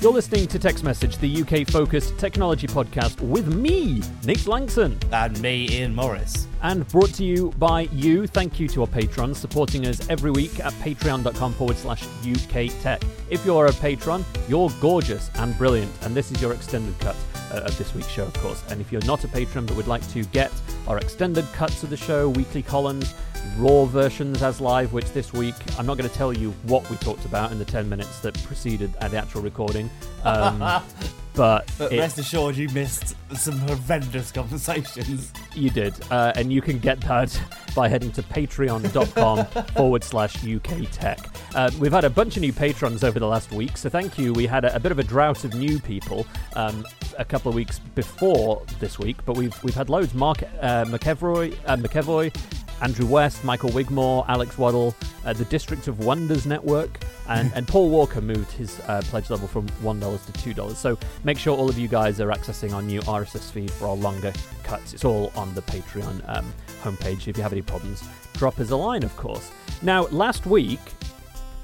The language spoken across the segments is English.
You're listening to Tech's Message, the UK focused technology podcast with me, Nate Lanxon, And me, Ian Morris. and brought to you by you. Thank you to our patrons supporting us every week at patreon.com forward slash UK Tech. If you're a patron, you're gorgeous and brilliant, and this is your extended cut uh, of this week's show, of course. And if you're not a patron but would like to get our extended cuts of the show, weekly columns, raw versions as live, which this week I'm not going to tell you what we talked about in the 10 minutes that preceded uh, the actual recording. Um, but But it- rest assured, you missed some horrendous conversations. You did, uh, and you can get that by heading to patreon.com forward slash UK Tech. Uh, we've had a bunch of new patrons over the last week, so thank you. We had a, a bit of a drought of new people um, a couple of weeks before this week, but we've we've had loads. Mark uh, McEvoy, uh, McEvoy, Andrew West, Michael Wigmore, Alex Waddle, uh, the District of Wonders Network, and, and Paul Walker moved his uh, pledge level from $1 to $2. So make sure all of you guys are accessing our new RSS feed for our longer cuts. It's all on the Patreon um, homepage. If you have any problems, drop us a line, of course. Now, last week,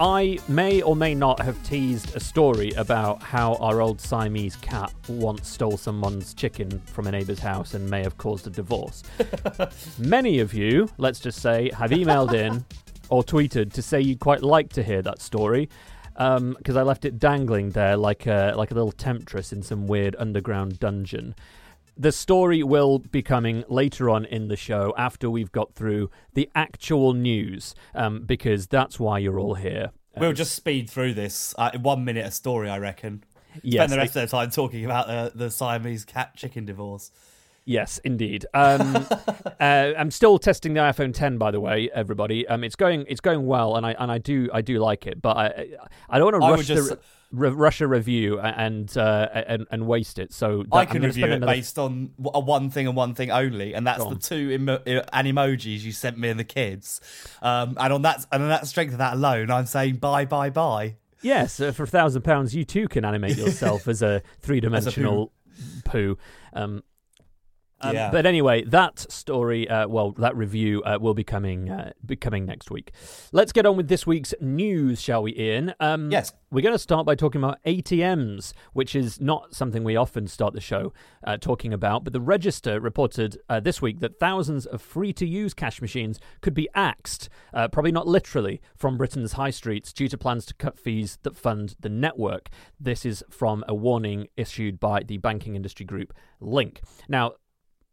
I may or may not have teased a story about how our old Siamese cat once stole someone's chicken from a neighbour's house and may have caused a divorce. Many of you, let's just say, have emailed in or tweeted to say you'd quite like to hear that story um, because I left it dangling there like a like a little temptress in some weird underground dungeon. The story will be coming later on in the show after we've got through the actual news, um, because that's why you're all here. We'll just speed through this. Uh, in one minute a story, I reckon. Yes, Spend the rest of the time talking about uh, the Siamese cat chicken divorce. Yes, indeed. Um, uh, I'm still testing the iPhone 10, by the way, everybody. Um, it's going, it's going well, and I and I do, I do like it, but I, I don't want to rush just- the re- rush a review and uh, and and waste it. So that- I I'm can review it another- based on a one thing and one thing only, and that's Go the on. two emo- uh, animojis you sent me and the kids. Um, and on that, and on that strength of that alone, I'm saying bye, bye, bye. Yes, uh, for a thousand pounds, you too can animate yourself as a three-dimensional poo. Um, um, Yeah. But anyway, that story, uh, well, that review uh, will be coming, uh, be coming next week. Let's get on with this week's news, shall we, Ian? Um, Yes. We're going to start by talking about ATMs, which is not something we often start the show uh, talking about. But the Register reported uh, this week that thousands of free to use cash machines could be axed, uh, probably not literally, from Britain's high streets due to plans to cut fees that fund the network. This is from a warning issued by the banking industry group Link. Now,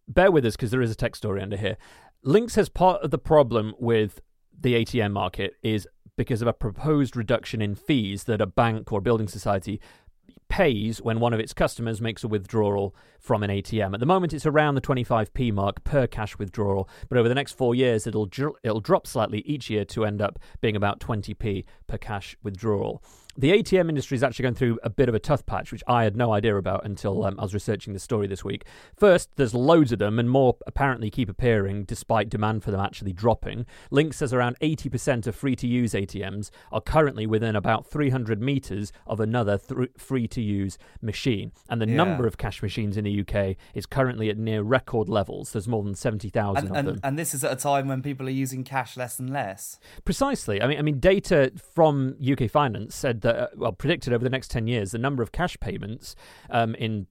bear with us because there is a tech story under here. Link says part of the problem with the ATM market is because of a proposed reduction in fees that a bank or building society pays when one of its customers makes a withdrawal from an ATM. At the moment, it's around the 25p mark per cash withdrawal, but over the next four years, it'll it'll drop slightly each year to end up being about 20p per cash withdrawal. The ATM industry is actually going through a bit of a tough patch, which I had no idea about until um, I was researching the story this week. First, there's loads of them, and more apparently keep appearing despite demand for them actually dropping. Link says around 80% of free to use ATMs are currently within about 300 meters of another th- free to use machine. And the Yeah. number of cash machines in the UK is currently at near record levels. There's more than 70,000 And, of and, them. and this is at a time when people are using cash less and less. Precisely. I mean, I mean, data from UK Finance said that, uh, well, predicted over the next ten years, the number of cash payments um, in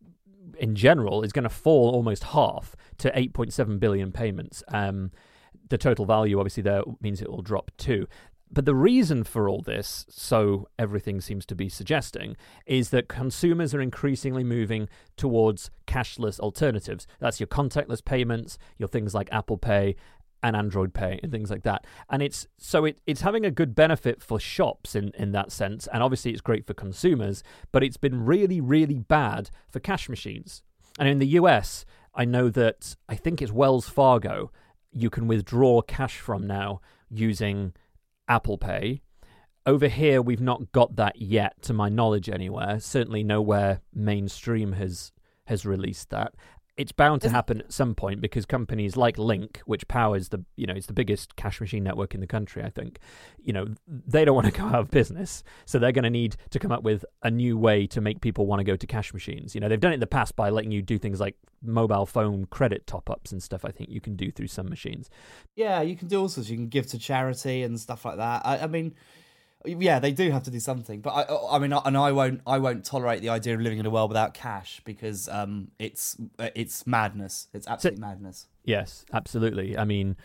in general is going to fall almost half to 8.7 billion payments. Um, the total value, obviously, there means it will drop too. But the reason for all this, so everything seems to be suggesting, is that consumers are increasingly moving towards cashless alternatives. That's your contactless payments, your things like Apple Pay and Android Pay and things like that. And it's so it, it's having a good benefit for shops in, in that sense. And obviously it's great for consumers, but it's been really, really bad for cash machines. And in the US, I know that I think it's Wells Fargo, you can withdraw cash from now using Apple Pay. over here, we've not got that yet, to my knowledge, anywhere. Certainly, nowhere mainstream has has released that. It's bound to happen at some point because companies like Link, which powers the you know it's the biggest cash machine network in the country, I think, you know they don't want to go out of business, so they're going to need to come up with a new way to make people want to go to cash machines. You know they've done it in the past by letting you do things like mobile phone credit top ups and stuff. I think you can do through some machines. Yeah, you can do all sorts. You can give to charity and stuff like that. I, I mean, yeah, they do have to do something. But I, I mean, and I won't, I won't tolerate the idea of living in a world without cash because um, it's, it's madness. It's absolute madness. Yes, absolutely. I mean,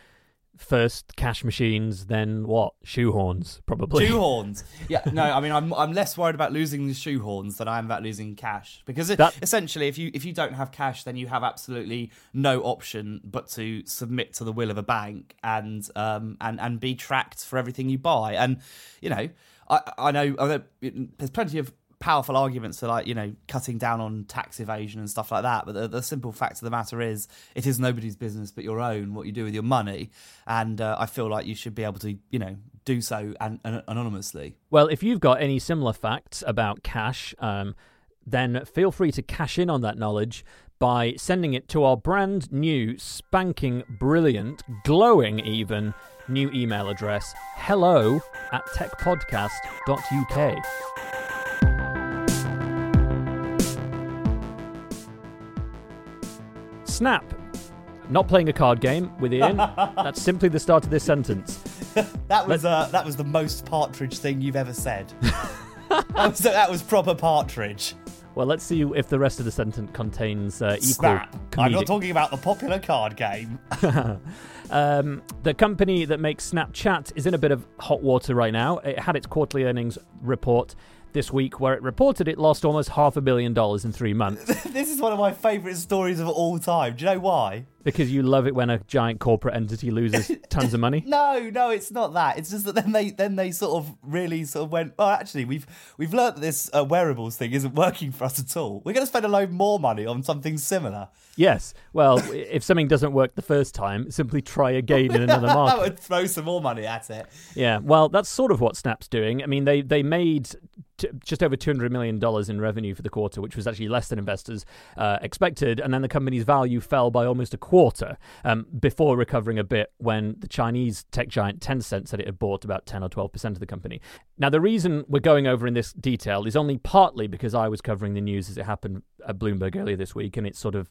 first cash machines, then what? Shoehorns, probably. Shoehorns. Yeah. No, I mean, I'm I'm less worried about losing the shoehorns than I am about losing cash because it, That- essentially, if you if you don't have cash, then you have absolutely no option but to submit to the will of a bank and um and and be tracked for everything you buy. And you know, I I know, I know there's plenty of powerful arguments for like you know cutting down on tax evasion and stuff like that but the, the simple fact of the matter is it is nobody's business but your own what you do with your money and uh, i feel like you should be able to you know do so an- an- anonymously Well, if you've got any similar facts about cash, um, then feel free to cash in on that knowledge by sending it to our brand new, spanking, brilliant, glowing even new email address hello at techpodcast.uk. Snap. Not playing a card game with Ian. That's simply the start of this sentence. that was uh, that was the most partridge thing you've ever said that, was, that was proper partridge Well, let's see if the rest of the sentence contains uh, equal. Snap. i'm not talking about the popular card game Um, the company that makes Snapchat is in a bit of hot water right now. It had its quarterly earnings report this week where it reported it lost almost half a billion dollars in three months. This is one of my favourite stories of all time. Do you know why because you love it when a giant corporate entity loses tons of money. No, no, it's not that. It's just that then they then they sort of really sort of went. Oh, actually, we've we've learnt that this uh, wearables thing isn't working for us at all. We're going to spend a load more money on something similar. Yes. Well, if something doesn't work the first time, simply try again in another I market. would throw some more money at it. Yeah, well, that's sort of what Snap's doing. I mean, they they made t- just over two hundred million dollars in revenue for the quarter, which was actually less than investors uh, expected, and then the company's value fell by almost a quarter um, before recovering a bit when the Chinese tech giant Tencent said it had bought about ten or twelve percent of the company. Now, the reason we're going over in this detail is only partly because I was covering the news as it happened at Bloomberg earlier this week, and it sort of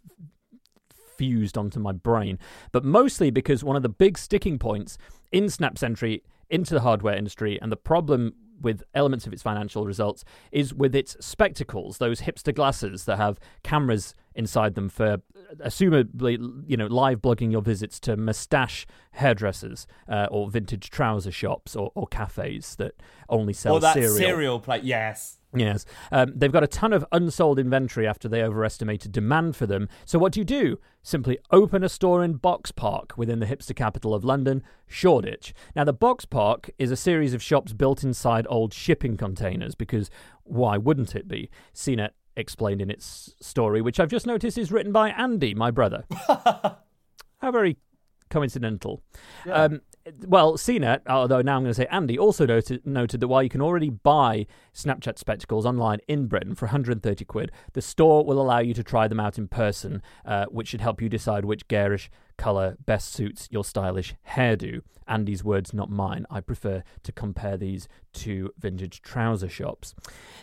fused onto my brain, but mostly because one of the big sticking points in Snap's entry into the hardware industry and the problem with elements of its financial results is with its spectacles, those hipster glasses that have cameras inside them for assumably, you know, live blogging your visits to mustache hairdressers uh, or vintage trouser shops or, or cafes that only sell or that cereal. cereal plate. Yes. Yes. Um, they've got a ton of unsold inventory after they overestimated demand for them. So, what do you do? Simply open a store in Boxpark within the hipster capital of London, Shoreditch. Now, the Boxpark is a series of shops built inside old shipping containers because why wouldn't it be? CNET explained in its story, which I've just noticed is written by Andy, my brother. How very coincidental. Um, well, CNET, although now I'm going to say Andy, also noted, noted that while you can already buy Snapchat spectacles online in Britain for 130 quid, the store will allow you to try them out in person, uh, which should help you decide which garish colour best suits your stylish hairdo. Andy's words, not mine. I prefer to compare these to vintage trouser shops.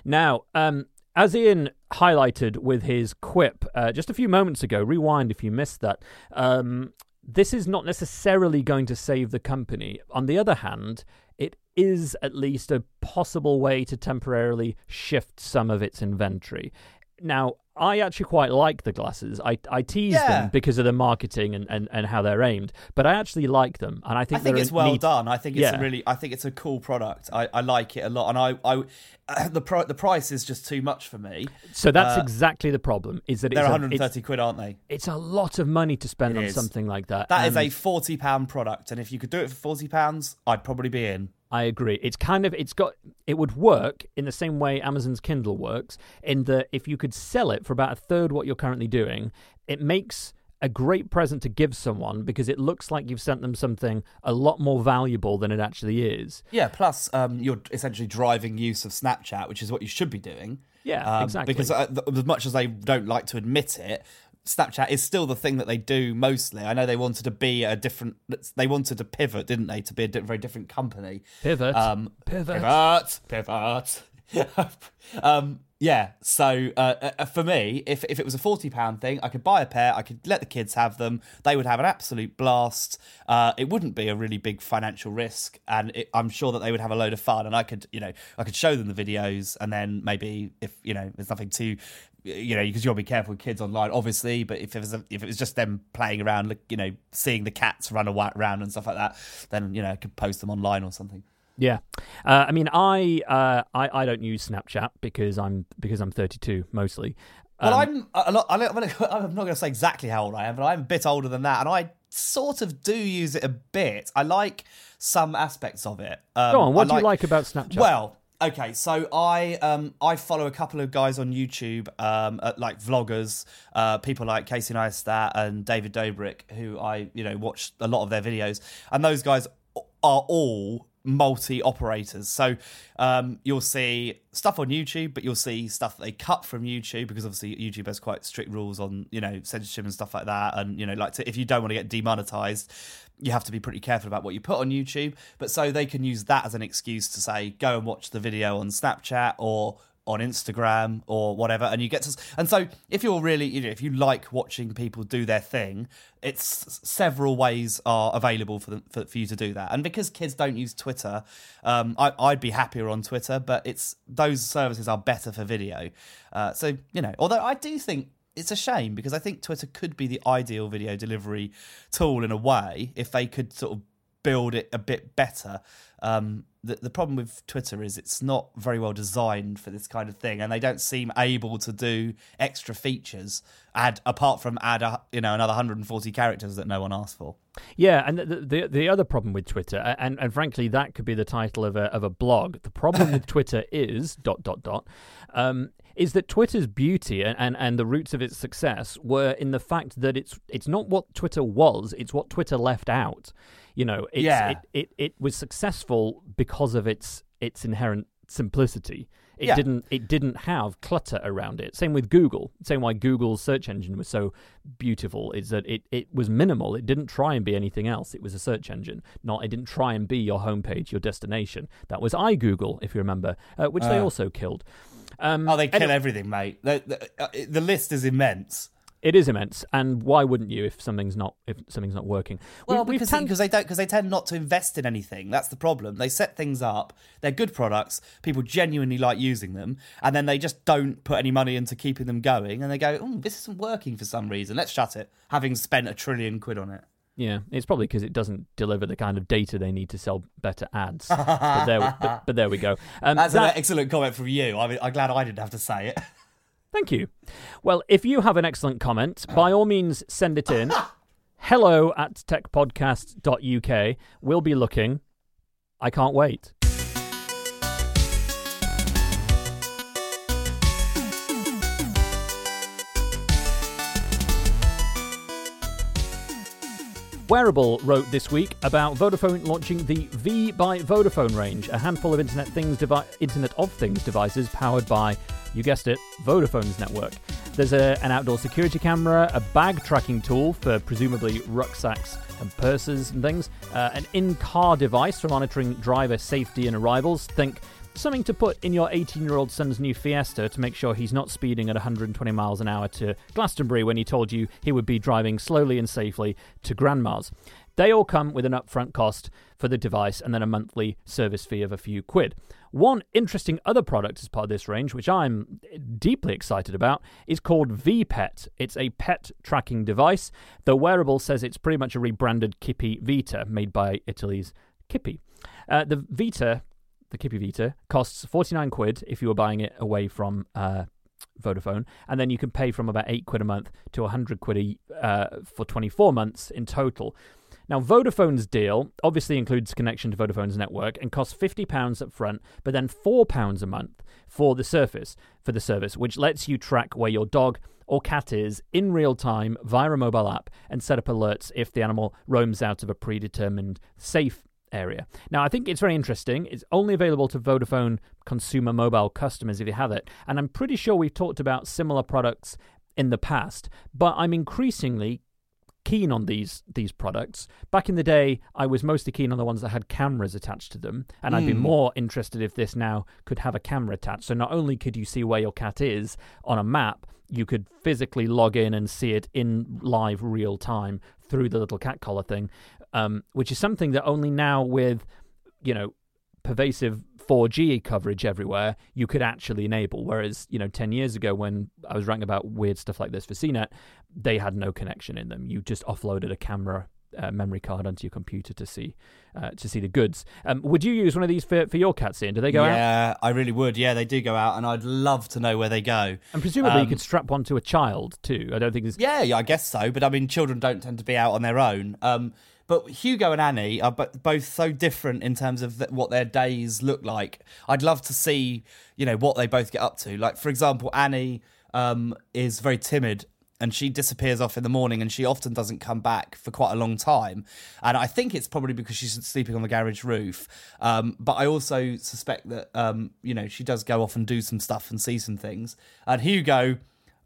Now, um, as Ian highlighted with his quip uh, just a few moments ago, rewind if you missed that. Um, this is not necessarily going to save the company. On the other hand, it is at least a possible way to temporarily shift some of its inventory. Now, I actually quite like the glasses. I, I tease Yeah. them because of the marketing and, and, and how they're aimed, but I actually like them, and I I think think it's well neat- done. I think it's Yeah. a really. I think it's a cool product. I, I like it a lot, and I, I the pro, the price is just too much for me. So that's Uh, exactly the problem. Is that They're it's, a, 130 quid, aren't they? it's a lot of money to spend It on is. something like that. That is and- a 40 pound product, and if you could do it for 40 pounds, I'd probably be in. I agree. It's kind of it's got it would work in the same way Amazon's Kindle works in that if you could sell it for about a third what you're currently doing, it makes a great present to give someone because it looks like you've sent them something a lot more valuable than it actually is. Yeah, plus um, you're essentially driving use of Snapchat, which is what you should be doing. Yeah, Um, exactly. Because uh, th- as much as they don't like to admit it, Snapchat is still the thing that they do mostly. I know they wanted to be a different. They wanted to pivot, didn't they, to be a very different company. Pivot. Um, Pivot. Pivot. Pivot. um, yeah. So uh, uh, for me, if if it was a forty pound thing, I could buy a pair. I could let the kids have them. They would have an absolute blast. Uh, it wouldn't be a really big financial risk, and it, I'm sure that they would have a load of fun. And I could, you know, I could show them the videos, and then maybe if you know, there's nothing too. You know, because you to be careful with kids online, obviously. But if it was a, if it was just them playing around, you know, seeing the cats run around and stuff like that, then you know, I could post them online or something. Yeah, uh, I mean, I, uh, I I don't use Snapchat because I'm because I'm 32 mostly. Well, Um, I'm a lot, I'm not I'm not going to say exactly how old I am, but I'm a bit older than that, and I sort of do use it a bit. I like some aspects of it. Um, Go on, what I do you like about Snapchat? Well, okay, so I um I follow a couple of guys on YouTube, um uh, like vloggers, uh, people like Casey Neistat and David Dobrik, who I you know watch a lot of their videos, and those guys are all multi operators. So um, you'll see stuff on YouTube, but you'll see stuff that they cut from YouTube because obviously YouTube has quite strict rules on you know censorship and stuff like that. And you know, like to, if you don't want to get demonetized, you have to be pretty careful about what you put on YouTube. But so they can use that as an excuse to say, go and watch the video on Snapchat or on Instagram or whatever, and you get to. And so, if you're really, you know, if you like watching people do their thing, it's several ways are available for them for, for you to do that. And because kids don't use Twitter, um, I, I'd be happier on Twitter, but it's those services are better for video. Uh, so you know, although I do think it's a shame because I think Twitter could be the ideal video delivery tool in a way if they could sort of build it a bit better. Um, the, the problem with Twitter is it's not very well designed for this kind of thing, and they don't seem able to do extra features. Add apart from add a, you know another 140 characters that no one asked for. Yeah, and the, the the other problem with Twitter, and and frankly, that could be the title of a of a blog. The problem with Twitter is dot dot dot, um, is that Twitter's beauty and, and, and the roots of its success were in the fact that it's it's not what Twitter was, it's what Twitter left out. You know, it's, Yeah. it, it it was successful because of its its inherent simplicity. It Yeah. didn't it didn't have clutter around it. Same with Google. Same why Google's search engine was so beautiful is that it, it was minimal. It didn't try and be anything else. It was a search engine. Not it didn't try and be your homepage, your destination. That was iGoogle, if you remember, uh, which they Ah. also killed. Um, Oh, they kill anyway, everything, mate. The, the, uh, the list is immense. It is immense, and why wouldn't you if something's not if something's not working? Well, we've because tan- because they don't because they tend not to invest in anything. That's the problem. They set things up. They're good products. People genuinely like using them, and then they just don't put any money into keeping them going. And they go, "Oh, this isn't working for some reason. Let's shut it." Having spent a trillion quid on it. Yeah, it's probably because it doesn't deliver the kind of data they need to sell better ads. but, there, but, but there we go. Um, That's that- an excellent comment from you. I mean, I'm glad I didn't have to say it. Thank you. Well, if you have an excellent comment, by all means send it in. Hello at techpodcast.uk. We'll be looking. I can't wait. Wareable wrote this week about Vodafone launching the V by Vodafone range, a handful of Internet Things devi- Internet of Things devices powered by, you guessed it, Vodafone's network. There's a, an outdoor security camera, a bag tracking tool for presumably rucksacks and purses and things, uh, an in-car device for monitoring driver safety and arrivals. Think something to put in your 18 year old son's new Fiesta to make sure he's not speeding at 120 miles an hour to Glastonbury when he told you he would be driving slowly and safely to Grandma's. They all come with an upfront cost for the device and then a monthly service fee of a few quid. One interesting other product as part of this range, which I'm deeply excited about, is called VPet. It's a pet tracking device. The Wareable says it's pretty much a rebranded Kippy Vita made by Italy's Kippy. Uh, the Vita the Kippy Vita costs 49 quid if you were buying it away from uh, Vodafone, and then you can pay from about 8 quid a month to 100 quid a, uh, for 24 months in total. Now, Vodafone's deal obviously includes connection to Vodafone's network and costs £50 up front, but then £4 a month for the surface for the service, which lets you track where your dog or cat is in real time via a mobile app and set up alerts if the animal roams out of a predetermined safe area. Now, I think it's very interesting. It's only available to Vodafone consumer mobile customers if you have it. And I'm pretty sure we've talked about similar products in the past, but I'm increasingly keen on these these products. Back in the day, I was mostly keen on the ones that had cameras attached to them, and I'd be Hmm. more interested if this now could have a camera attached. So not only could you see where your cat is on a map, you could physically log in and see it in live real time through the little cat collar thing, um, which is something that only now with you know pervasive 4G coverage everywhere, you could actually enable. Whereas, you know, 10 years ago when I was writing about weird stuff like this for CNET, they had no connection in them. You just offloaded a camera uh, memory card onto your computer to see uh, to see the goods. Um, would you use one of these for, for your cats, Ian? Do they go out? yeah, I really would. Yeah, they do go out, and I'd love to know where they go. And presumably you Um, could strap one to a child too. I don't think there's. Yeah, yeah, I guess so. But I mean, children don't tend to be out on their own. Um, but Hugo and Annie are both so different in terms of what their days look like. I'd love to see, you know, what they both get up to. Like, for example, Annie um, is very timid and she disappears off in the morning and she often doesn't come back for quite a long time. And I think it's probably because she's sleeping on the garage roof. Um, but I also suspect that, um, you know, she does go off and do some stuff and see some things. And Hugo.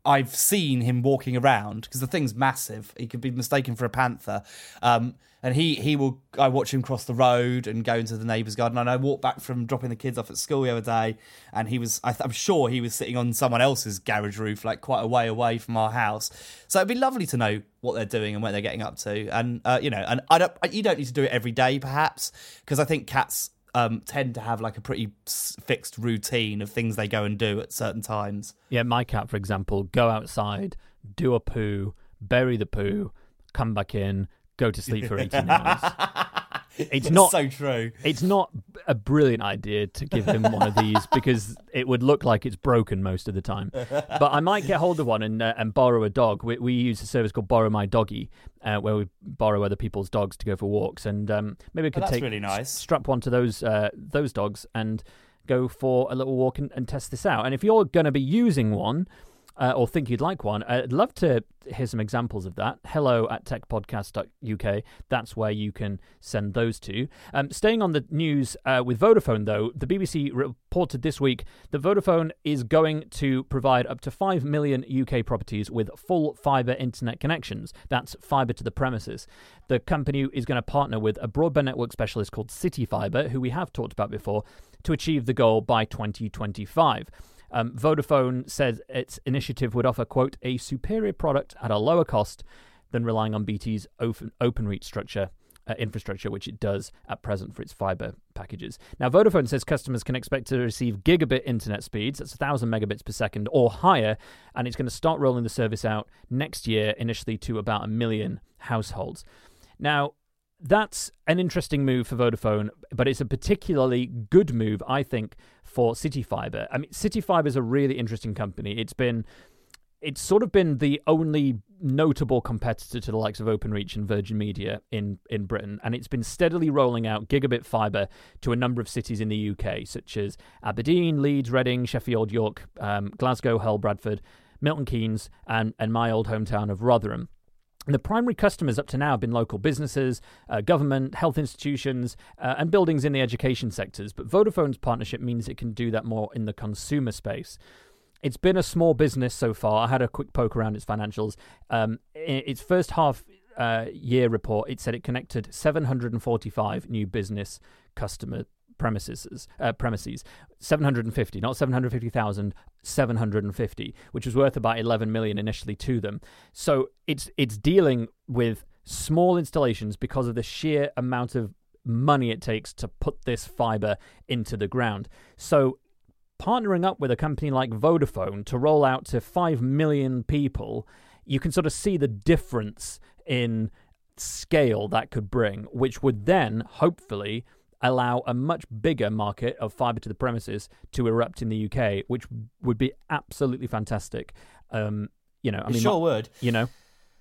I've seen him walking around because the thing's massive. He could be mistaken for a panther. Um, and he, he will, I watch him cross the road and go into the neighbour's garden. And I walked back from dropping the kids off at school the other day, and he was, I I'm sure he was sitting on someone else's garage roof, like quite a way away from our house. So it'd be lovely to know what they're doing and where they're getting up to. And, uh, you know, and I don't, you don't need to do it every day, perhaps, because I think cats um, tend to have like a pretty fixed routine of things they go and do at certain times. Yeah, my cat, for example, go outside, do a poo, bury the poo, come back in, go to sleep for 18 hours. It's not so true. It's not a brilliant idea to give him one of these because it would look like it's broken most of the time. But I might get hold of one and uh, and borrow a dog. We, we use a service called Borrow My Doggy, uh, where we borrow other people's dogs to go for walks, and um, maybe we could Oh, take really nice. strap one to those uh, those dogs and go for a little walk and, and test this out. And if you're going to be using one. Uh, or think you'd like one, I'd love to hear some examples of that. Hello at techpodcast.uk. That's where you can send those to. Um, staying on the news uh, with Vodafone, though, the BBC reported this week that Vodafone is going to provide up to 5 million UK properties with full fibre internet connections. That's fibre to the premises. The company is going to partner with a broadband network specialist called CityFibre, who we have talked about before, to achieve the goal by 2025. Um, Vodafone says its initiative would offer, quote, a superior product at a lower cost than relying on BT's open, OpenReach structure. Uh, infrastructure, which it does at present for its fiber packages. Now, Vodafone says customers can expect to receive gigabit internet speeds, that's 1,000 megabits per second or higher, and it's going to start rolling the service out next year, initially to about a million households. Now, that's an interesting move for Vodafone, but it's a particularly good move, I think, for CityFibre. I mean, CityFibre is a really interesting company. It's been, it's sort of been the only notable competitor to the likes of OpenReach and Virgin Media in in Britain, and it's been steadily rolling out gigabit fiber to a number of cities in the UK, such as Aberdeen, Leeds, Reading, Sheffield, York, um, Glasgow, Hull, Bradford, Milton Keynes, and and my old hometown of Rotherham. The primary customers up to now have been local businesses, uh, government, health institutions, uh, and buildings in the education sectors. But Vodafone's partnership means it can do that more in the consumer space. It's been a small business so far. I had a quick poke around its financials. Um, its first half uh, year report, it said it connected 745 new business customer premises uh, premises. 750 not 750,000 750 which was worth about 11 million initially to them. So it's it's dealing with small installations because of the sheer amount of money it takes to put this fiber into the ground. So partnering up with a company like Vodafone to roll out to 5 million people you can sort of see the difference in scale that could bring which would then hopefully allow a much bigger market of fiber to the premises to erupt in the UK, which would be absolutely fantastic. Um, you know, I It mean, sure my- would. you know,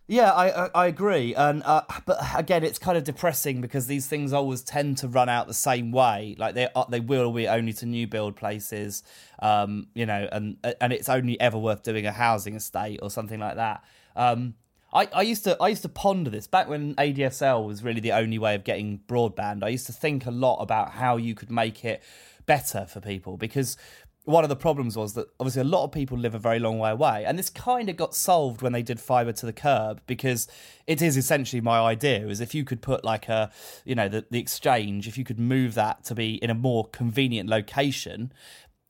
Yeah, I I, I agree, and uh, but again, it's kind of depressing because these things always tend to run out the same way. Like they are, they will be only to new build places, um, you know, and and it's only ever worth doing a housing estate or something like that. Um, I, I used to I used to ponder this back when ADSL was really the only way of getting broadband. I used to think a lot about how you could make it better for people because one of the problems was that obviously a lot of people live a very long way away and this kind of got solved when they did fiber to the curb because it is essentially my idea is if you could put like a you know the, the exchange if you could move that to be in a more convenient location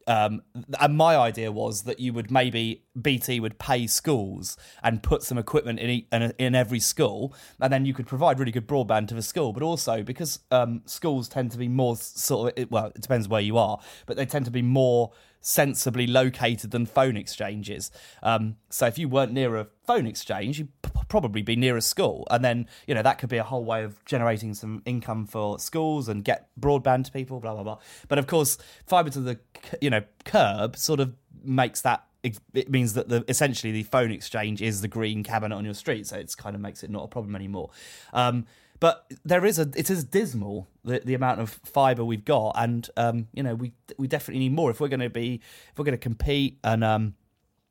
um, and my idea was that you would maybe BT would pay schools and put some equipment in, in, every school, and then you could provide really good broadband to the school. But also because um, schools tend to be more sort of well, it depends where you are, but they tend to be more sensibly located than phone exchanges. Um, so if you weren't near a phone exchange, you'd p- probably be near a school, and then you know that could be a whole way of generating some income for schools and get broadband to people. Blah blah blah. But of course, fiber to the you know curb sort of makes that it means that the essentially the phone exchange is the green cabinet on your street, so it's kind of makes it not a problem anymore. Um, but there is a it is dismal the, the amount of fiber we've got, and um, you know we we definitely need more if we're going to be if we're going to compete. And um,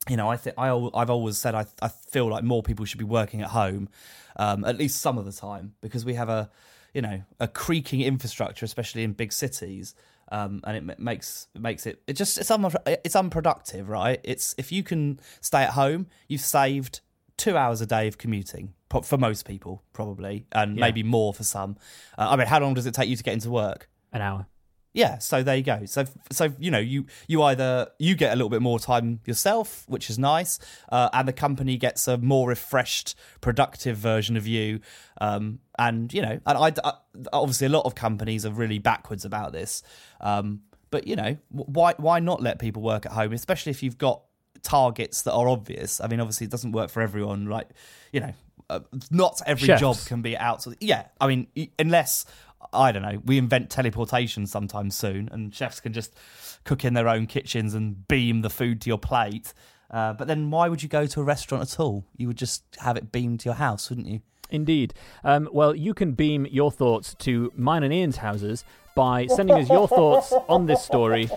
you know I think I I've always said I I feel like more people should be working at home, um, at least some of the time, because we have a you know a creaking infrastructure, especially in big cities. Um, and it makes it makes it it just it's un, it's unproductive, right? It's if you can stay at home, you've saved two hours a day of commuting for most people, probably, and yeah. maybe more for some. Uh, I mean, how long does it take you to get into work? An hour. Yeah, so there you go. So, so you know, you you either you get a little bit more time yourself, which is nice, uh, and the company gets a more refreshed, productive version of you. Um, and you know, and I, I, obviously a lot of companies are really backwards about this. Um, but you know, why why not let people work at home, especially if you've got targets that are obvious. I mean, obviously, it doesn't work for everyone. Like, you know, uh, not every Chefs. job can be out. Yeah, I mean, unless I don't know, we invent teleportation sometime soon, and chefs can just cook in their own kitchens and beam the food to your plate. Uh, but then, why would you go to a restaurant at all? You would just have it beamed to your house, wouldn't you? Indeed. Um, well, you can beam your thoughts to mine and Ian's houses by sending us your thoughts on this story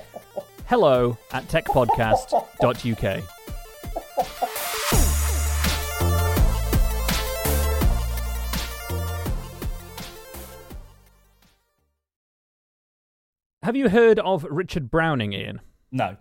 hello at techpodcast.uk. Have you heard of Richard Browning, Ian? No.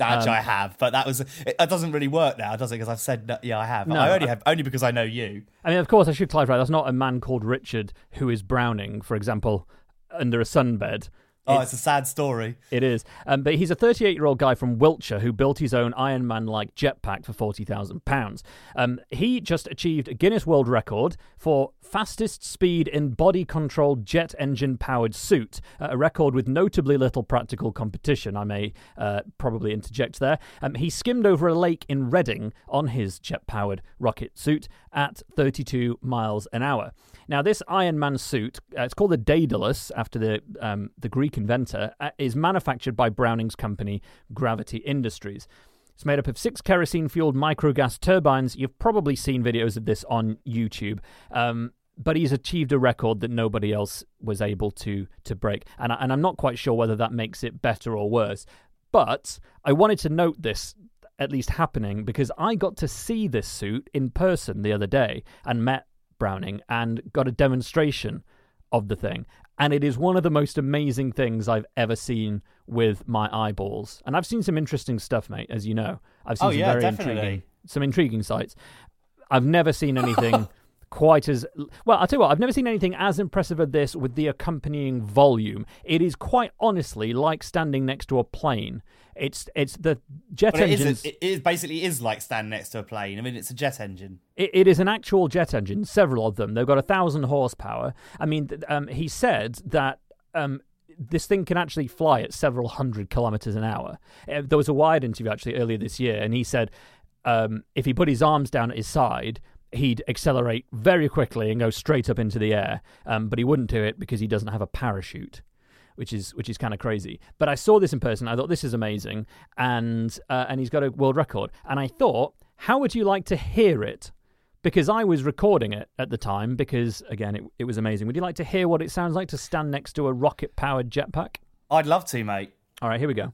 Actually, um, I have, but that was it, doesn't really work now, does it? Because I've said yeah, I have. No, I only have only because I know you. I mean, of course, I should clarify. That's not a man called Richard who is Browning, for example, under a sunbed. Oh, it's, it's, a sad story. It is. Um, but he's a 38 year old guy from Wiltshire who built his own Iron Man like jetpack for £40,000. Um, he just achieved a Guinness World Record for fastest speed in body controlled jet engine powered suit, uh, a record with notably little practical competition, I may uh, probably interject there. Um, he skimmed over a lake in Reading on his jet powered rocket suit at 32 miles an hour. Now, this Iron Man suit, uh, it's called the Daedalus after the um, the Greek inventor, uh, is manufactured by Browning's company Gravity Industries. It's made up of six kerosene fueled microgas turbines. You've probably seen videos of this on YouTube. Um, but he's achieved a record that nobody else was able to to break, and I, and I'm not quite sure whether that makes it better or worse. But I wanted to note this at least happening because I got to see this suit in person the other day and met Browning and got a demonstration of the thing. And it is one of the most amazing things I've ever seen with my eyeballs. And I've seen some interesting stuff, mate, as you know. I've seen oh, some yeah, very definitely. intriguing some intriguing sites. I've never seen anything quite as well. I'll tell you what, I've never seen anything as impressive as this with the accompanying volume. It is quite honestly like standing next to a plane. It's it's the jet engine. It, it is basically is like standing next to a plane. I mean, it's a jet engine. It, it is an actual jet engine. Several of them. They've got a thousand horsepower. I mean, um, he said that. Um, this thing can actually fly at several hundred kilometers an hour. Uh, there was a Wired interview actually earlier this year, and he said um, if he put his arms down at his side, he'd accelerate very quickly and go straight up into the air. Um, but he wouldn't do it because he doesn't have a parachute, which is which is kind of crazy. But I saw this in person. I thought this is amazing, and uh, and he's got a world record. And I thought, how would you like to hear it because I was recording it at the time because again it, it was amazing. Would you like to hear what it sounds like to stand next to a rocket powered jetpack? I'd love to, mate. All right, here we go.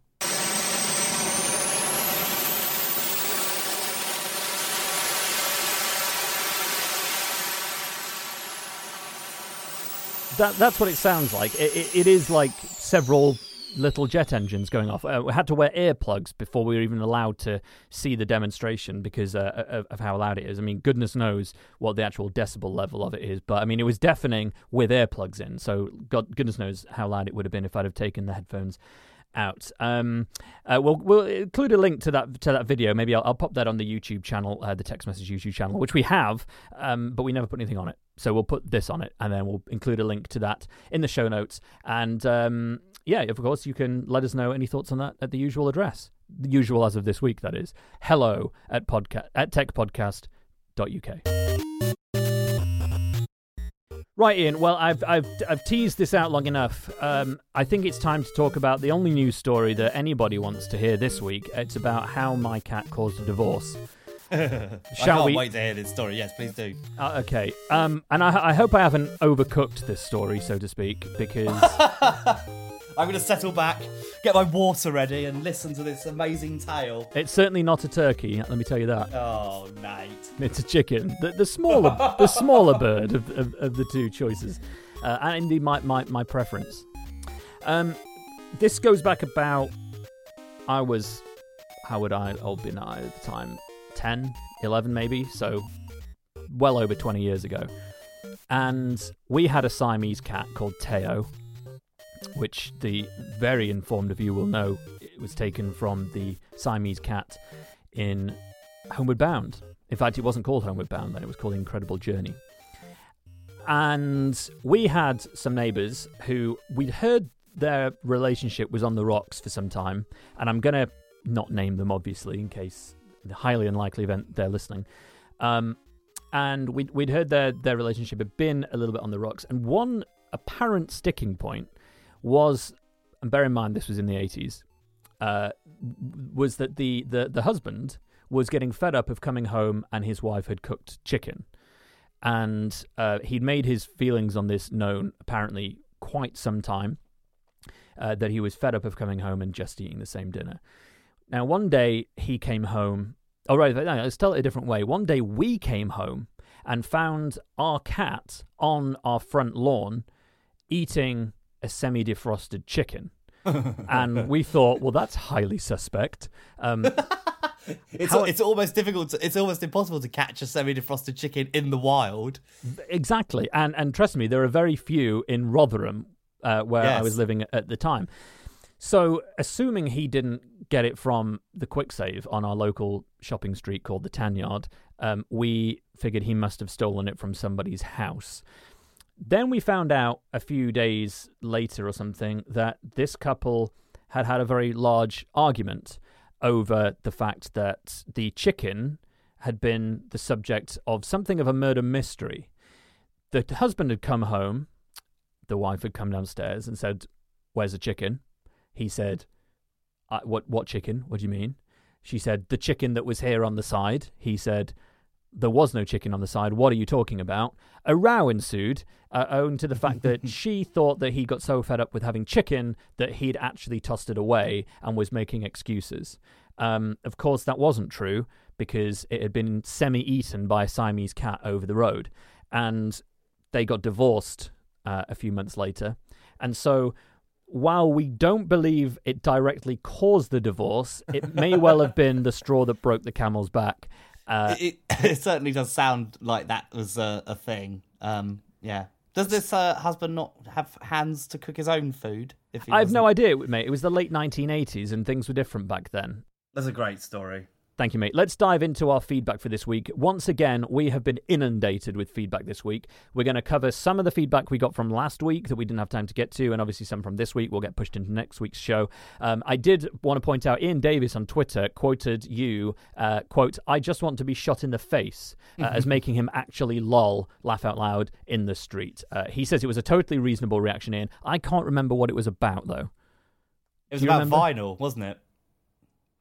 That, that's what it sounds like. It, it, it is like several little jet engines going off. Uh, we had to wear earplugs before we were even allowed to see the demonstration because uh, of, of, how loud it is. I mean, goodness knows what the actual decibel level of it is, but I mean, it was deafening with earplugs in. So, God, goodness knows how loud it would have been if I'd have taken the headphones out. Um, uh, we'll we'll include a link to that to that video. Maybe I'll, I'll pop that on the YouTube channel, uh, the Tech's Message YouTube channel, which we have, um, but we never put anything on it. So we'll put this on it, and then we'll include a link to that in the show notes. And um, yeah, of course, you can let us know any thoughts on that at the usual address, the usual as of this week, that is. Hello at podcast at techpodcast.uk. Right, Ian. Well, I've I've I've teased this out long enough. Um, I think it's time to talk about the only news story that anybody wants to hear this week. It's about how my cat caused a divorce. Shall I can't we? wait to hear this story. Yes, please do. Uh, okay. Um, and I, I hope I haven't overcooked this story, so to speak, because I'm going to settle back, get my water ready, and listen to this amazing tale. It's certainly not a turkey. Let me tell you that. Oh, Nate! It's a chicken. The, the smaller, the smaller bird of, of, of, the two choices, uh, and indeed my my, my preference. Um, this goes back about. I was, how would I I at the time? 10, 11 maybe. So, well over 20 years ago. And we had a Siamese cat called Tao, which the very informed of you will know it was taken from the Siamese cat in Homeward Bound. In fact, it wasn't called Homeward Bound then, it was called Incredible Journey. And we had some neighbours who we'd heard their relationship was on the rocks for some time, and I'm going to not name them obviously in case the highly unlikely event they're listening. Um, and we'd, we'd heard their, their relationship had been a little bit on the rocks, and one apparent sticking point was, and bear in mind this was in the 80s, uh, was that the, the, the husband was getting fed up of coming home and his wife had cooked chicken. And uh, he'd made his feelings on this known apparently quite some time. Uh, that he was fed up of coming home and just eating the same dinner. Now, one day he came home. Oh, right, no, let's tell it a different way. One day we came home and found our cat on our front lawn eating a semi defrosted chicken. and we thought, well, that's highly suspect. Um, it's how, it's almost difficult. To, it's almost impossible to catch a semi-defrosted chicken in the wild. Exactly, and and trust me, there are very few in Rotherham uh, where yes. I was living at the time. So, assuming he didn't get it from the Kwik Save on our local shopping street called the Tanyard, um, we figured he must have stolen it from somebody's house. Then we found out a few days later or something that this couple had had a very large argument over the fact that the chicken had been the subject of something of a murder mystery. The husband had come home, the wife had come downstairs and said, Where's the chicken? He said, What, what chicken? What do you mean? She said, The chicken that was here on the side. He said, there was no chicken on the side. What are you talking about? A row ensued, uh, owing to the fact that she thought that he got so fed up with having chicken that he'd actually tossed it away and was making excuses. Um, of course, that wasn't true because it had been semi eaten by a Siamese cat over the road. And they got divorced uh, a few months later. And so while we don't believe it directly caused the divorce, it may well have been the straw that broke the camel's back. Uh, it, it, certainly does sound like that was a, a thing. Um, yeah. Does this uh, husband not have hands to cook his own food? If I have no idea, mate. It was the late 1980s and things were different back then. That's a great story. Thank you, mate. Let's dive into our feedback for this week. Once again, we have been inundated with feedback this week. We're going to cover some of the feedback we got from last week that we didn't have time to get to, and obviously some from this week will get pushed into next week's show. Um, I did want to point out Ian Davis on Twitter quoted you, uh, quote, I just want to be shot in the face, uh, as making him actually lol, laugh out loud in the street. Uh, he says it was a totally reasonable reaction, Ian. I can't remember what it was about, though. It was about remember? vinyl, wasn't it?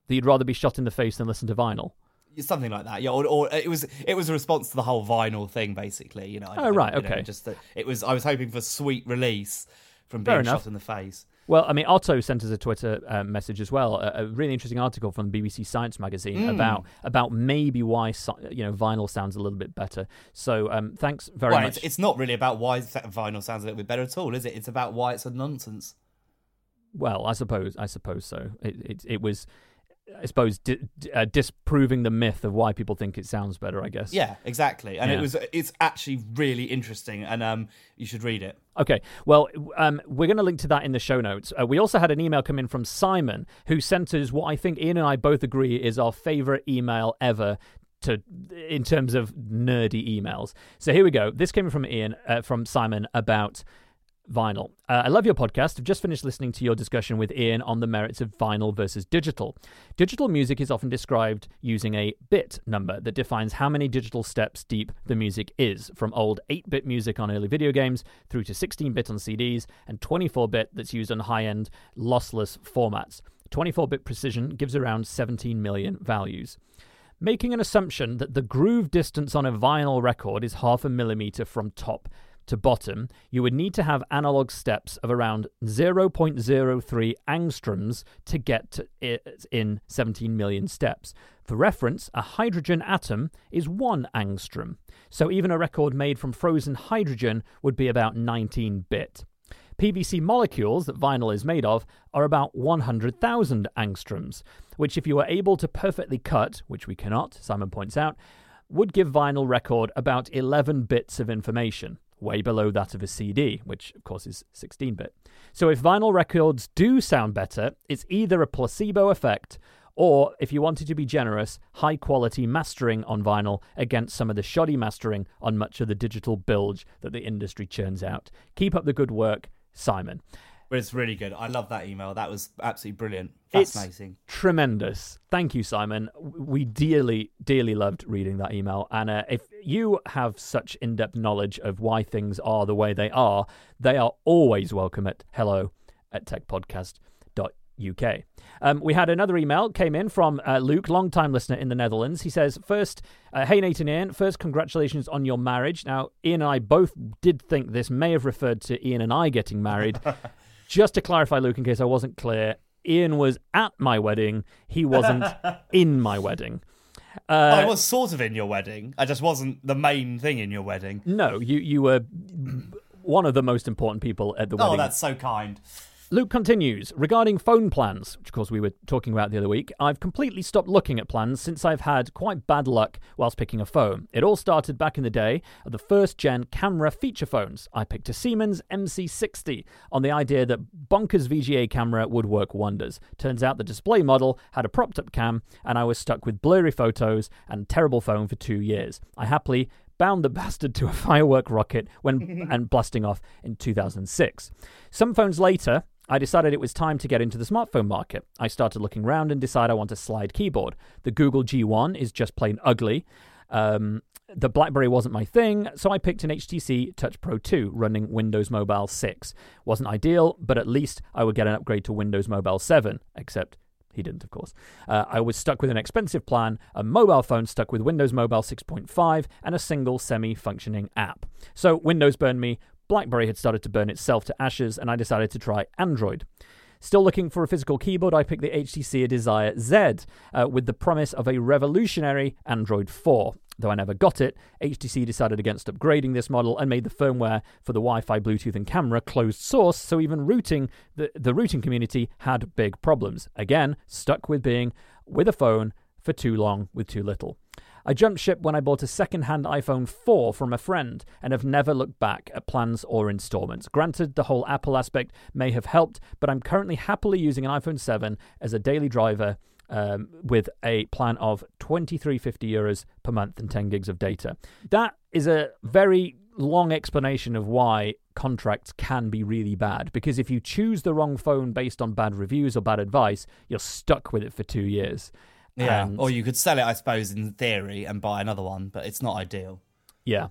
That you'd rather be shot in the face than listen to vinyl. something like that. Yeah, or, or, it was it was a response to the whole vinyl thing, basically. You know. Oh right, you know, okay. just that it was. I was hoping for sweet release from being shot in the face. Well, I mean, Otto sent us a Twitter uh, message as well, a, a, really interesting article from BBC Science magazine mm. about about maybe why you know vinyl sounds a little bit better. So, um, thanks very well, much. It's, it's, not really about why vinyl sounds a little bit better at all, is it? It's about why it's a nonsense. Well, I suppose I suppose so. It it, it was I suppose di- uh, disproving the myth of why people think it sounds better. I guess. Yeah, exactly. And yeah. it was it's actually really interesting, and um, you should read it. Okay, well, um, we're going to link to that in the show notes. Uh, we also had an email come in from Simon, who sent us what I think Ian and I both agree is our favorite email ever to in terms of nerdy emails. So here we go. This came from Ian uh, from Simon about vinyl. Uh, I love your podcast. I've just finished listening to your discussion with Ian on the merits of vinyl versus digital. Digital music is often described using a bit number that defines how many digital steps deep the music is, from old 8 bit music on early video games through to 16 bit on CDs and 24 bit that's used on high end lossless formats. 24 bit precision gives around 17 million values making an assumption that the groove distance on a vinyl record is half a millimeter from top to bottom, you would need to have analog steps of around 0.03 angstroms to get to it in 17 million steps. For reference, a hydrogen atom is 1 angstrom, so even a record made from frozen hydrogen would be about 19 bit. PVC molecules that vinyl is made of are about 100,000 angstroms, which, if you were able to perfectly cut, which we cannot, Simon points out, would give vinyl record about 11 bits of information way below that of a CD, which of course is 16 bit. So if vinyl records do sound better, it's either a placebo effect or, if you wanted to be generous, high quality mastering on vinyl against some of the shoddy mastering on much of the digital bilge that the industry churns out. Keep up the good work, Simon. But it's really good. I love that email. That was absolutely brilliant. Fascinating. It's tremendous. Thank you, Simon. We dearly, dearly loved reading that email. And uh, if you have such in depth knowledge of why things are the way they are, they are always welcome at hello at techpodcast.uk. Um, we had another email came in from uh, Luke, long-time listener in the Netherlands. He says, First, uh, hey, Nathan Ian, first, congratulations on your marriage. Now, Ian and I both did think this may have referred to Ian and I getting married. Just to clarify, Luke, in case I wasn't clear, Ian was at my wedding. He wasn't in my wedding. Uh, I was sort of in your wedding. I just wasn't the main thing in your wedding. No, you you were one of the most important people at the oh, wedding. Oh, that's so kind. Luke continues regarding phone plans, which of course we were talking about the other week. I've completely stopped looking at plans since I've had quite bad luck whilst picking a phone. It all started back in the day of the first gen camera feature phones. I picked a Siemens MC60 on the idea that bonkers VGA camera would work wonders. Turns out the display model had a propped up cam, and I was stuck with blurry photos and terrible phone for two years. I happily bound the bastard to a firework rocket when and blasting off in 2006. Some phones later, I decided it was time to get into the smartphone market. I started looking around and decided I want a slide keyboard. The Google G1 is just plain ugly. Um, the BlackBerry wasn't my thing, so I picked an HTC Touch Pro 2 running Windows Mobile 6. Wasn't ideal, but at least I would get an upgrade to Windows Mobile 7, except he didn't, of course. Uh, I was stuck with an expensive plan, a mobile phone stuck with Windows Mobile 6.5, and a single semi functioning app. So Windows burned me, BlackBerry had started to burn itself to ashes, and I decided to try Android. Still looking for a physical keyboard, I picked the HTC Desire Z uh, with the promise of a revolutionary Android 4. Though I never got it, HTC decided against upgrading this model and made the firmware for the Wi Fi, Bluetooth, and camera closed source, so even rooting, the, the rooting community had big problems. Again, stuck with being with a phone for too long with too little. I jumped ship when I bought a second hand iPhone 4 from a friend and have never looked back at plans or installments. Granted, the whole Apple aspect may have helped, but I'm currently happily using an iPhone 7 as a daily driver um, with a plan of 2350 euros per month and 10 gigs of data. That is a very long explanation of why contracts can be really bad because if you choose the wrong phone based on bad reviews or bad advice, you're stuck with it for 2 years. Yeah, and, or you could sell it, I suppose, in theory, and buy another one, but it's not ideal. Yeah.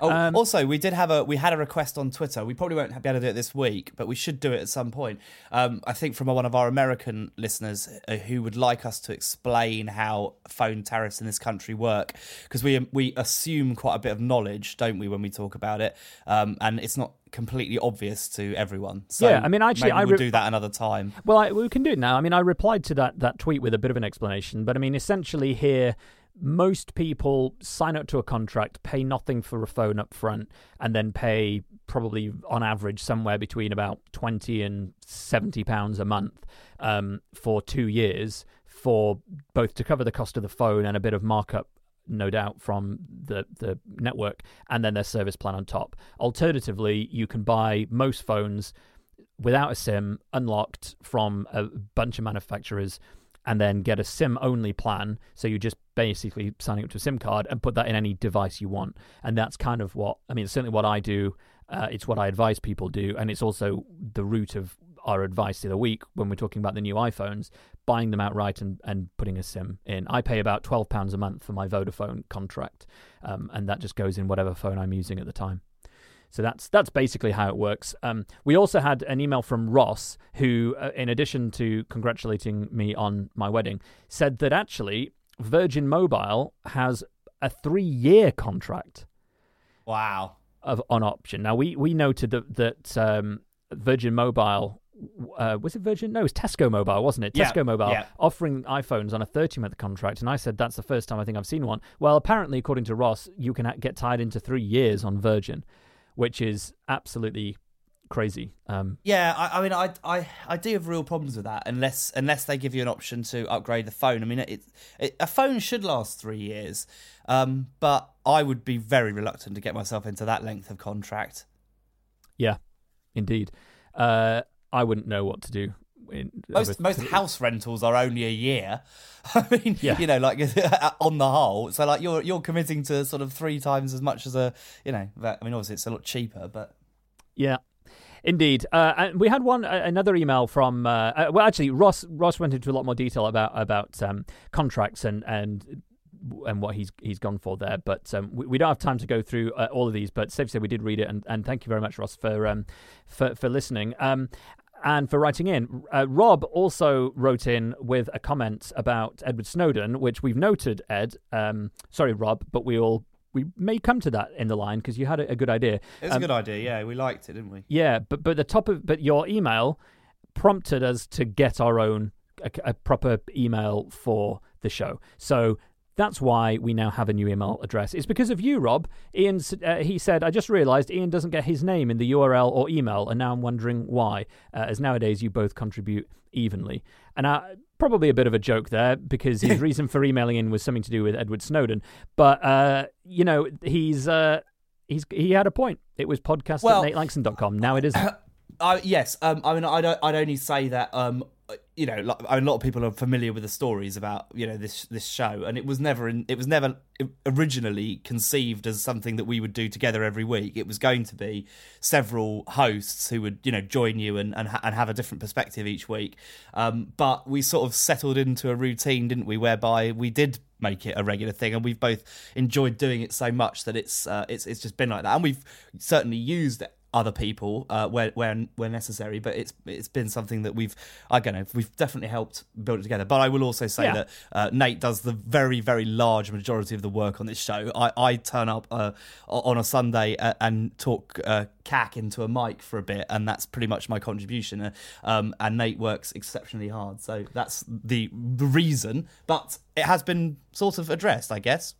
Oh, Um, also, we did have a we had a request on Twitter. We probably won't be able to do it this week, but we should do it at some point. Um, I think from one of our American listeners uh, who would like us to explain how phone tariffs in this country work, because we we assume quite a bit of knowledge, don't we, when we talk about it? Um, and it's not completely obvious to everyone. So Yeah, I mean, actually, I we'll re- do that another time. Well, I, we can do it now. I mean, I replied to that that tweet with a bit of an explanation, but I mean, essentially here, most people sign up to a contract, pay nothing for a phone up front, and then pay probably on average somewhere between about twenty and seventy pounds a month um, for two years for both to cover the cost of the phone and a bit of markup no doubt from the the network and then their service plan on top. Alternatively you can buy most phones without a sim unlocked from a bunch of manufacturers and then get a sim only plan so you're just basically signing up to a sim card and put that in any device you want and that's kind of what i mean it's certainly what i do uh, it's what i advise people do and it's also the root of our advice of the week when we're talking about the new iPhones, buying them outright and, and putting a SIM in. I pay about twelve pounds a month for my Vodafone contract, um, and that just goes in whatever phone I'm using at the time. So that's that's basically how it works. Um, we also had an email from Ross, who, uh, in addition to congratulating me on my wedding, said that actually Virgin Mobile has a three-year contract Wow. of on option. Now we we noted that that um, Virgin Mobile. Uh, was it Virgin? No, it was Tesco Mobile, wasn't it? Yeah, Tesco Mobile yeah. offering iPhones on a 30 month contract. And I said, that's the first time I think I've seen one. Well, apparently, according to Ross, you can get tied into three years on Virgin, which is absolutely crazy. Um, Yeah, I, I mean, I, I, I do have real problems with that unless unless they give you an option to upgrade the phone. I mean, it, it a phone should last three years, um, but I would be very reluctant to get myself into that length of contract. yeah, indeed. Uh, I wouldn't know what to do. In, Most with- most house rentals are only a year. I mean, Yeah. you know, like on the whole, so like you're you're committing to sort of three times as much as a, you know, that, I mean, obviously it's a lot cheaper, but Yeah, indeed. Uh, and we had one uh, another email from. Uh, uh, well, actually, Ross Ross went into a lot more detail about about um, contracts and and and what he's he's gone for there. But um, we, we don't have time to go through uh, all of these. But safe to say, we did read it, and, and thank you very much, Ross, for um, for for listening. Um, and for writing in. Uh, Rob also wrote in with a comment about Edward Snowden, which we've noted, Ed. Um, sorry, Rob, but we all we may come to that in the line because you had a, a good idea. it was Um, a good idea. Yeah, we liked it, didn't we? yeah, but but the top of but your email prompted us to get our own a, a proper email for the show. So that's why we now have a new email address. It's because of you, Rob. Ian, uh, he said, I just realised Ian doesn't get his name in the URL or email, and now I'm wondering why. Uh, as nowadays you both contribute evenly, and uh, probably a bit of a joke there because his reason for emailing in was something to do with Edward Snowden. But uh, you know, he's uh, he's he had a point. It was podcast Well- at natelanxon.com. Now it isn't. Yes, um, I mean, I don't. I'd only say that. Um, you know, like, a lot of people are familiar with the stories about you know this this show, and it was never in, it was never originally conceived as something that we would do together every week. It was going to be several hosts who would you know join you and and, and have a different perspective each week. Um, but we sort of settled into a routine, didn't we, whereby we did make it a regular thing, and we've both enjoyed doing it so much that it's uh, it's it's just been like that, and we've certainly used other people uh, where where where necessary, but it's it's been something that we've I don't know we've definitely helped build it together. But I will also say Yeah. that uh, Nate does the very very large majority of the work on this show. I, I turn up uh, on a Sunday uh, and talk uh, cack into a mic for a bit, and that's pretty much my contribution. Uh, um, and Nate works exceptionally hard, so that's the the reason. But it has been sort of addressed, I guess.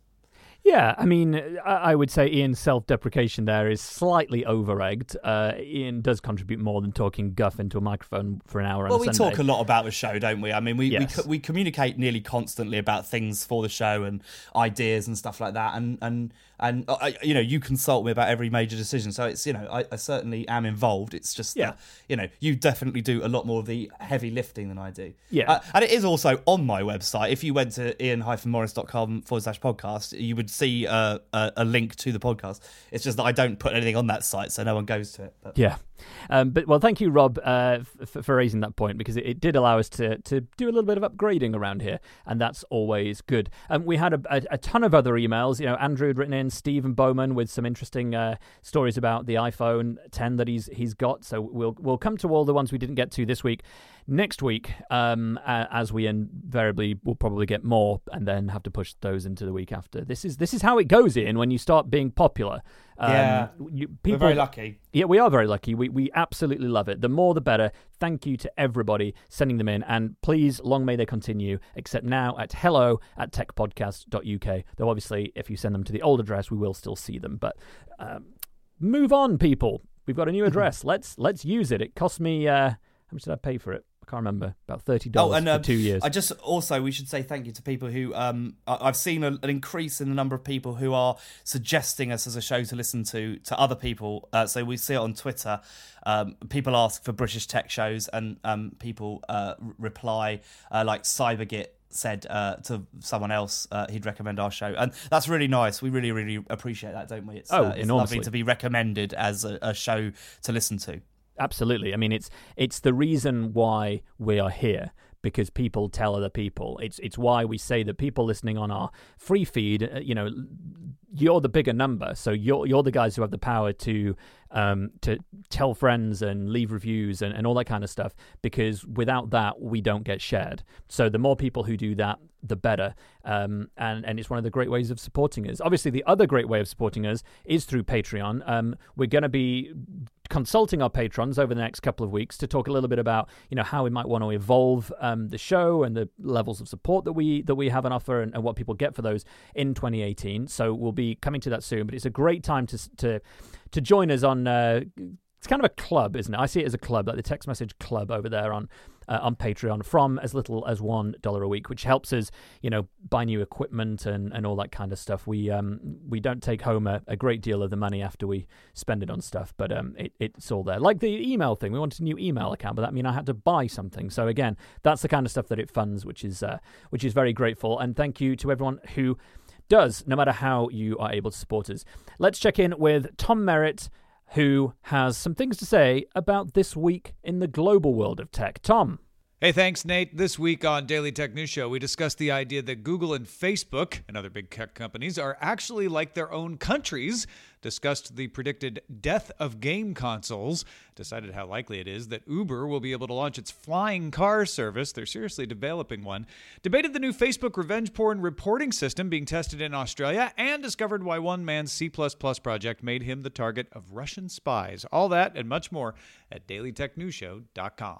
Yeah, I mean, I would say Ian's self-deprecation there is slightly over-egged. Uh, Ian does contribute more than talking guff into a microphone for an hour. Well, we Sunday. talk a lot about the show, don't we? I mean, we we, Yes. co- we communicate nearly constantly about things for the show and ideas and stuff like that. And and and uh, I, you know, you consult me about every major decision, so it's you know, I, I certainly am involved. It's just Yeah. that, you know, you definitely do a lot more of the heavy lifting than I do. Yeah. Uh, and it is also on my website. If you went to ian-morris.com forward slash podcast, you would see uh, a, a link to the podcast. It's just that I don't put anything on that site, so no one goes to it. But Yeah. Um, but well, thank you, Rob, uh, f- for raising that point because it, it, did allow us to to do a little bit of upgrading around here, and that's always good. Um, we had a, a, a, ton of other emails. You know, Andrew had written in, Stephen Bowman with some interesting uh, stories about the iPhone 10 that he's he's got. So we'll we'll come to all the ones we didn't get to this week next week, um, as we invariably will probably get more, and then have to push those into the week after. This is this is how it goes in when you start being popular. Um, yeah, you, people, we're very lucky. Yeah, we are very lucky. We we absolutely love it. The more, the better. Thank you to everybody sending them in, and please, long may they continue. Except now at hello at techpodcast.uk. Though obviously, if you send them to the old address, we will still see them. But um, move on, people. We've got a new address. let's let's use it. It cost me. Uh, how much did I pay for it? I can't remember. About thirty dollars oh, and, for um, two years. I just also we should say thank you to people who um, I've seen a, an increase in the number of people who are suggesting us as a show to listen to to other people. Uh, so we see it on Twitter. Um, people ask for British tech shows, and um, people uh, reply uh, like Cybergit said uh, to someone else uh, he'd recommend our show, and that's really nice. We really, really appreciate that, don't we? It's, oh, uh, it's lovely to be recommended as a, a, show to listen to absolutely. I mean, it's it's the reason why we are here because people tell other people. It's it's why we say that people listening on our free feed, uh, you know, you're the bigger number, so you're you're the guys who have the power to um, to tell friends and leave reviews and, and all that kind of stuff. Because without that, we don't get shared. So the more people who do that, the better. Um, and and it's one of the great ways of supporting us. Obviously, the other great way of supporting us is through Patreon. Um, we're going to be consulting our patrons over the next couple of weeks to talk a little bit about you know how we might want to evolve um, the show and the levels of support that we that we have on offer and, and, what people get for those in 2018. So we'll be coming to that soon. But it's a great time to to to join us on. Uh, it's kind of a club, isn't it? I see it as a club, like the Tech's Message club over there on uh, on Patreon from as little as one dollar a week, which helps us, you know, buy new equipment and, and all that kind of stuff. We um we don't take home a, a great deal of the money after we spend it on stuff, but um it, it's all there. Like the email thing, we wanted a new email account, but that mean I had to buy something. So again, that's the kind of stuff that it funds, which is uh, which is very grateful. And thank you to everyone who does, no matter how you are able to support us. Let's check in with Tom Merritt who has some things to say about this week in the global world of tech. Tom. Hey, thanks, Nate. This week on Daily Tech News Show, we discussed the idea that Google and Facebook and other big tech companies are actually like their own countries, discussed the predicted death of game consoles, decided how likely it is that Uber will be able to launch its flying car service. They're seriously developing one. Debated the new Facebook revenge porn reporting system being tested in Australia, and discovered why one man's C project made him the target of Russian spies. All that and much more at dailytechnewsshow.com.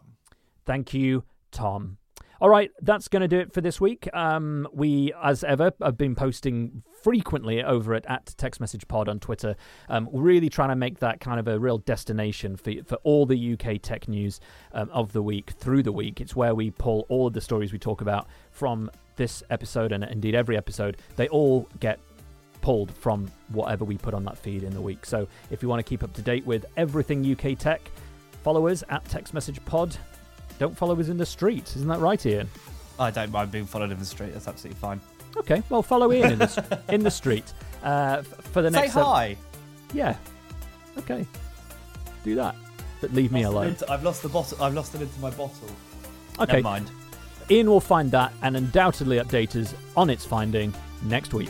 Thank you, Tom. All right, that's going to do it for this week. Um, we, as ever, have been posting frequently over at, at Tech's Message Pod on Twitter. Um, really trying to make that kind of a real destination for, for all the UK tech news um, of the week through the week. It's where we pull all of the stories we talk about from this episode and indeed every episode. They all get pulled from whatever we put on that feed in the week. So if you want to keep up to date with everything UK tech, follow us at Tech's Message Pod don't follow us in the street. Isn't that right, Ian? I don't mind being followed in the street. That's absolutely fine. Okay, well, follow Ian in the, in the street uh, for the Say next. Say hi. yeah. Okay. Do that, but leave me alone. Into, I've lost the bottle. I've lost it into my bottle. Okay. Never mind. Ian will find that and undoubtedly update us on its finding next week.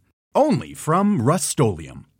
only from Rust-Oleum.